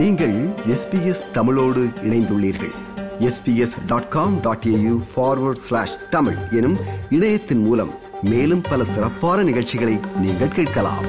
நீங்கள் எஸ்பிஎஸ் தமிழோடு இணைந்துள்ளீர்கள். SBS dot com dot AU forward slash Tamil எனும் இணையத்தின் மூலம் மேலும் பல சிறப்பான நிகழ்ச்சிகளை நீங்கள் கேட்கலாம்.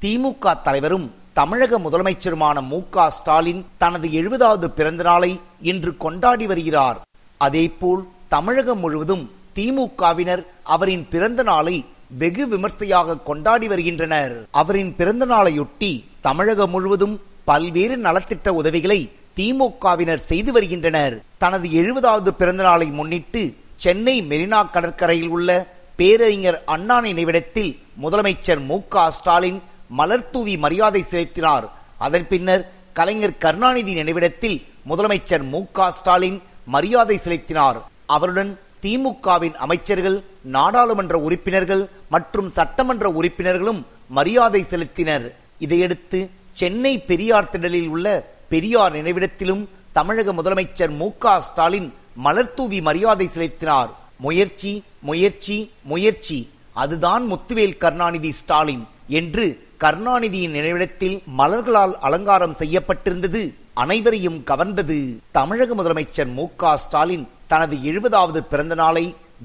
திமுக தலைவரும் தமிழக முதலமைச்சருமான மு க ஸ்டாலின் தனது எழுபதாவது பிறந்த நாளை இன்று கொண்டாடி வருகிறார். அதேபோல் தமிழகம் முழுவதும் திமுகவினர் அவரின் பிறந்த நாளை வெகு விமர்சையாக கொண்டாடி வருகின்றனர். அவரின் பிறந்த நாளையொட்டி தமிழகம் முழுவதும் பல்வேறு நலத்திட்ட உதவிகளை திமுகவினர் செய்து வருகின்றனர். தனது எழுபதாவது பிறந்த நாளை முன்னிட்டு சென்னை மெரினா கடற்கரையில் உள்ள பேரறிஞர் அண்ணா நினைவிடத்தில் முதலமைச்சர் மு க ஸ்டாலின் மலர்தூவி மரியாதை செலுத்தினார். அதன் பின்னர் கலைஞர் கருணாநிதி நினைவிடத்தில் முதலமைச்சர் மு க ஸ்டாலின் மரியாதை செலுத்தினார். அவருடன் திமுகவின் அமைச்சர்கள் நாடாளுமன்ற உறுப்பினர்கள் மற்றும் சட்டமன்ற உறுப்பினர்களும் மரியாதை செலுத்தினர். இதையடுத்து சென்னை பெரியார் திடலில் உள்ள பெரியார் நினைவிடத்திலும் தமிழக முதலமைச்சர் மு ஸ்டாலின் மலர்தூவி மரியாதை செலுத்தினார். முயற்சி முயற்சி முயற்சி. அதுதான் முத்துவேல் கருணாநிதி ஸ்டாலின் என்று கருணாநிதியின் நினைவிடத்தில் மலர்களால் அலங்காரம் செய்யப்பட்டிருந்தது. அனைவரையும் கவர்ந்தது. தமிழக முதலமைச்சர் மு ஸ்டாலின் தனது எழுபதாவது பிறந்த நாளை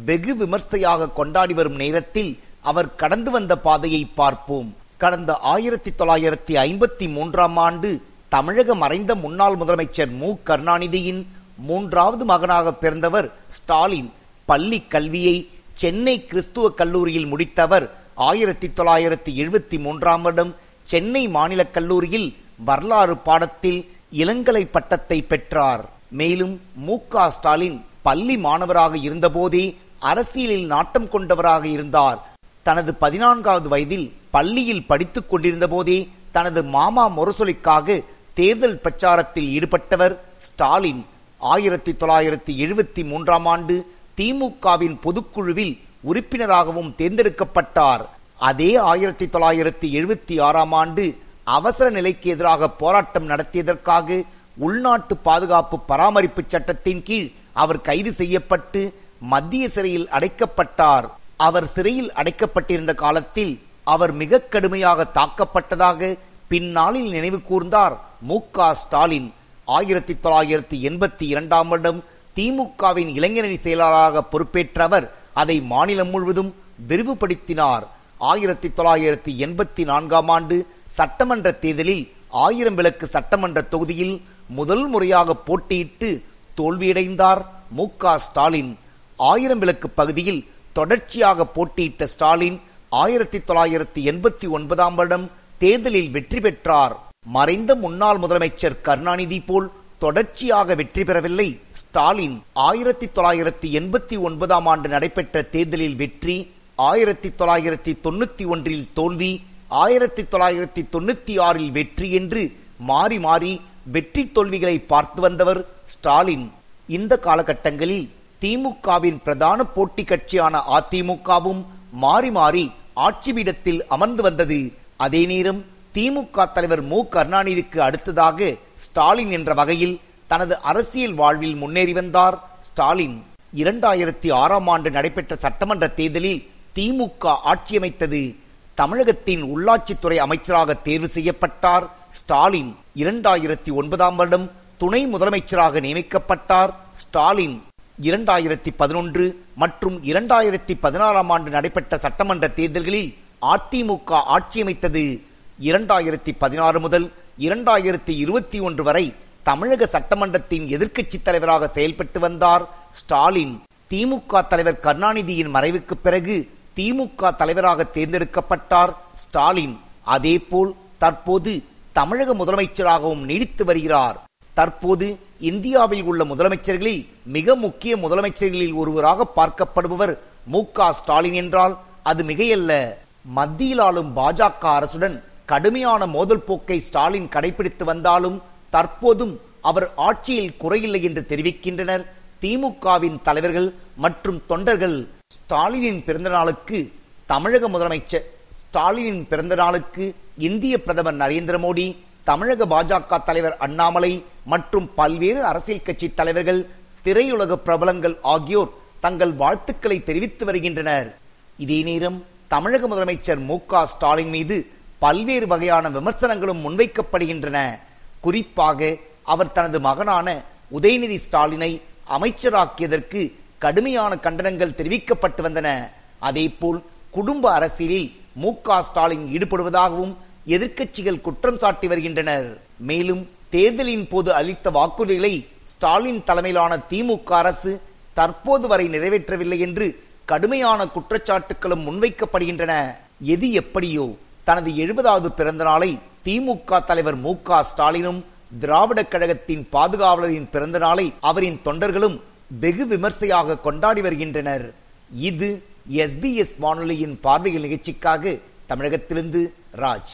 வெகு விமர்சையாக கொண்டாடி வரும் நேரத்தில் அவர் கடந்து வந்த பாதையை பார்ப்போம். கடந்த ஆயிரத்தி தொள்ளாயிரத்தி ஐம்பத்தி மூன்றாம் ஆண்டு தமிழக மறைந்த முன்னாள் முதலமைச்சர் மு. கருணாநிதியின் மூன்றாவது மகனாக பிறந்தவர் ஸ்டாலின். பள்ளி கல்வியை சென்னை கிறிஸ்துவ கல்லூரியில் முடித்தவர் ஆயிரத்தி தொள்ளாயிரத்தி எழுபத்தி மூன்றாம் வருடம் சென்னை மாநில கல்லூரியில் வரலாறு பாடத்தில் இளங்கலை பட்டத்தை பெற்றார். மேலும் மு. ஸ்டாலின் பள்ளி மாணவராக இருந்தபோதே அரசியலில் நாட்டம் கொண்டவராக இருந்தார். தனது பதினான்காவது வயதில் பள்ளியில் படித்துக் கொண்டிருந்த போதே தனது மாமா முரசொலிக்காக தேர்தல் பிரச்சாரத்தில் ஈடுபட்டவர் ஸ்டாலின். ஆயிரத்தி தொள்ளாயிரத்தி எழுபத்தி மூன்றாம் ஆண்டு திமுகவின் பொதுக்குழுவில் உறுப்பினராகவும் தேர்ந்தெடுக்கப்பட்டார். அதே ஆயிரத்தி தொள்ளாயிரத்தி எழுபத்தி ஆறாம் ஆண்டு அவசர நிலைக்கு எதிராக போராட்டம் நடத்தியதற்காக உள்நாட்டு பாதுகாப்பு பராமரிப்பு சட்டத்தின் கீழ் அவர் கைது செய்யப்பட்டு மத்திய சிறையில் அடைக்கப்பட்டார். அவர் சிறையில் அடைக்கப்பட்டிருந்த காலத்தில் அவர் மிக கடுமையாக தாக்கப்பட்டதாக பின்னாளில் நினைவு கூர்ந்தார் மு ஸ்டாலின். ஆயிரத்தி தொள்ளாயிரத்தி எண்பத்தி இரண்டாம் வருடம் திமுகவின் இளைஞரணி செயலாளராக பொறுப்பேற்ற அவர் அதை மாநிலம் முழுவதும் விரிவுபடுத்தினார். ஆயிரத்தி தொள்ளாயிரத்தி எண்பத்தி நான்காம் ஆண்டு சட்டமன்ற தேர்தலில் ஆயிரம் விளக்கு சட்டமன்ற தொகுதியில் முதல் முறையாக போட்டியிட்டு தோல்வியடைந்தார் மு ஸ்டாலின். ஆயிரம் விளக்கு பகுதியில் தொடர்ச்சியாக போட்டியிட்ட ஸ்டாலின் ஆயிரத்தி தொள்ளாயிரத்தி எண்பத்தி ஒன்பதாம் வருடம் தேர்தலில் வெற்றி பெற்றார். மறைந்த முன்னாள் முதலமைச்சர் கருணாநிதி போல் தொடர்ச்சியாக வெற்றி பெறவில்லை. ஸ்டாலின் ஆயிரத்தி தொள்ளாயிரத்தி எண்பத்தி ஒன்பதாம் ஆண்டு நடைபெற்ற தேர்தலில் வெற்றி ஆயிரத்தி தொள்ளாயிரத்தி தொண்ணூத்தி ஒன்றில் தோல்வி ஆயிரத்தி தொள்ளாயிரத்தி தொண்ணூத்தி ஆறில் வெற்றி என்று மாறி மாறி வெற்றி தோல்விகளை பார்த்து வந்தவர் ஸ்டாலின். இந்த காலகட்டங்களில் திமுகவின் பிரதான போட்டி கட்சியான அதிமுகவும் மாறி மாறி ஆட்சி பீடத்தில் அமர்ந்து வந்தது. அதே நேரம் திமுக தலைவர் மு. கருணாநிதிக்கு அடுத்ததாக ஸ்டாலின் என்ற வகையில் தனது அரசியல் வாழ்வில் முன்னேறி வந்தார் ஸ்டாலின். இரண்டாயிரத்தி ஆறாம் ஆண்டு நடைபெற்ற சட்டமன்ற தேர்தலில் திமுக ஆட்சியமைத்தது தமிழகத்தின் உள்ளாட்சித்துறை அமைச்சராக தேர்வு செய்யப்பட்டார் ஸ்டாலின். இரண்டாயிரத்தி ஒன்பதாம் வருடம் துணை முதலமைச்சராக நியமிக்கப்பட்டார் ஸ்டாலின். இரண்டாயிரத்தி பதினொன்று மற்றும் இரண்டாயிரத்தி பதினாறாம் ஆண்டு நடைபெற்ற சட்டமன்ற தேர்தல்களில் அதிமுக ஆட்சியமைத்தது இரண்டாயிரத்தி பதினாறு முதல் இரண்டாயிரத்தி இருபத்தி ஒன்று வரை தமிழக சட்டமன்றத்தின் எதிர்க்கட்சி தலைவராக செயல்பட்டு வந்தார் ஸ்டாலின். திமுக தலைவர் கருணாநிதியின் மறைவுக்கு பிறகு திமுக தலைவராக தேர்ந்தெடுக்கப்பட்டார் ஸ்டாலின். அதேபோல் தற்போது தமிழக முதலமைச்சராகவும் நீடித்து வருகிறார். தற்போது இந்தியாவில் உள்ள முதலமைச்சர்களில் மிக முக்கிய முதலமைச்சர்களில் ஒருவராக பார்க்கப்படுபவர் மு ஸ்டாலின் என்றால் அது மிகையல்ல. மத்தியில் ஆளும் பாஜக அரசுடன் கடுமையான மோதல் போக்கை ஸ்டாலின் கடைபிடித்து வந்தாலும் தற்போதும் அவர் ஆட்சியில் குறையில்லை என்று தெரிவிக்கின்றனர். திமுகவின் தலைவர்கள் மற்றும் தொண்டர்கள் ஸ்டாலினின் பிறந்த நாளுக்கு தமிழக முதலமைச்சர் ஸ்டாலினின் பிறந்த நாளுக்கு இந்திய பிரதமர் நரேந்திர மோடி தமிழக பாஜக தலைவர் அண்ணாமலை மற்றும் பல்வேறு அரசியல் கட்சி தலைவர்கள் திரையுலக பிரபலங்கள் ஆகியோர் தங்கள் வாழ்த்துக்களை தெரிவித்து வருகின்றனர். இதே நேரம் தமிழக முதலமைச்சர் மு க ஸ்டாலின் மீது பல்வேறு வகையான விமர்சனங்களும் முன்வைக்கப்படுகின்றன. குறிப்பாக அவர் தனது மகனான உதயநிதி ஸ்டாலினை அமைச்சராக்கியதற்கு கடுமையான கண்டனங்கள் தெரிவிக்கப்பட்டு வந்தன. அதேபோல் குடும்ப அரசியலில் மு க ஸ்டாலின் ஈடுபடுவதாகவும் எதிர்க்கட்சிகள் குற்றம் சாட்டி வருகின்றனர். மேலும் தேர்தலின் போது அளித்த வாக்குறுதிகளை ஸ்டாலின் தலைமையிலான திமுக அரசு தற்போது வரை நிறைவேற்றவில்லை என்று கடுமையான குற்றச்சாட்டுகளும் முன்வைக்கப்படுகின்றன. எது எப்படியோ தனது எழுபதாவது பிறந்த நாளை திமுக தலைவர் மு க ஸ்டாலினும் திராவிட கழகத்தின் பாதுகாவலரின் பிறந்த நாளை அவரின் தொண்டர்களும் வெகு விமர்சையாக கொண்டாடி வருகின்றனர். இது எஸ்பிஎஸ் வானொலியின் பார்வைகள் நிகழ்ச்சிக்காக தமிழகத்திலிருந்து ராஜ்.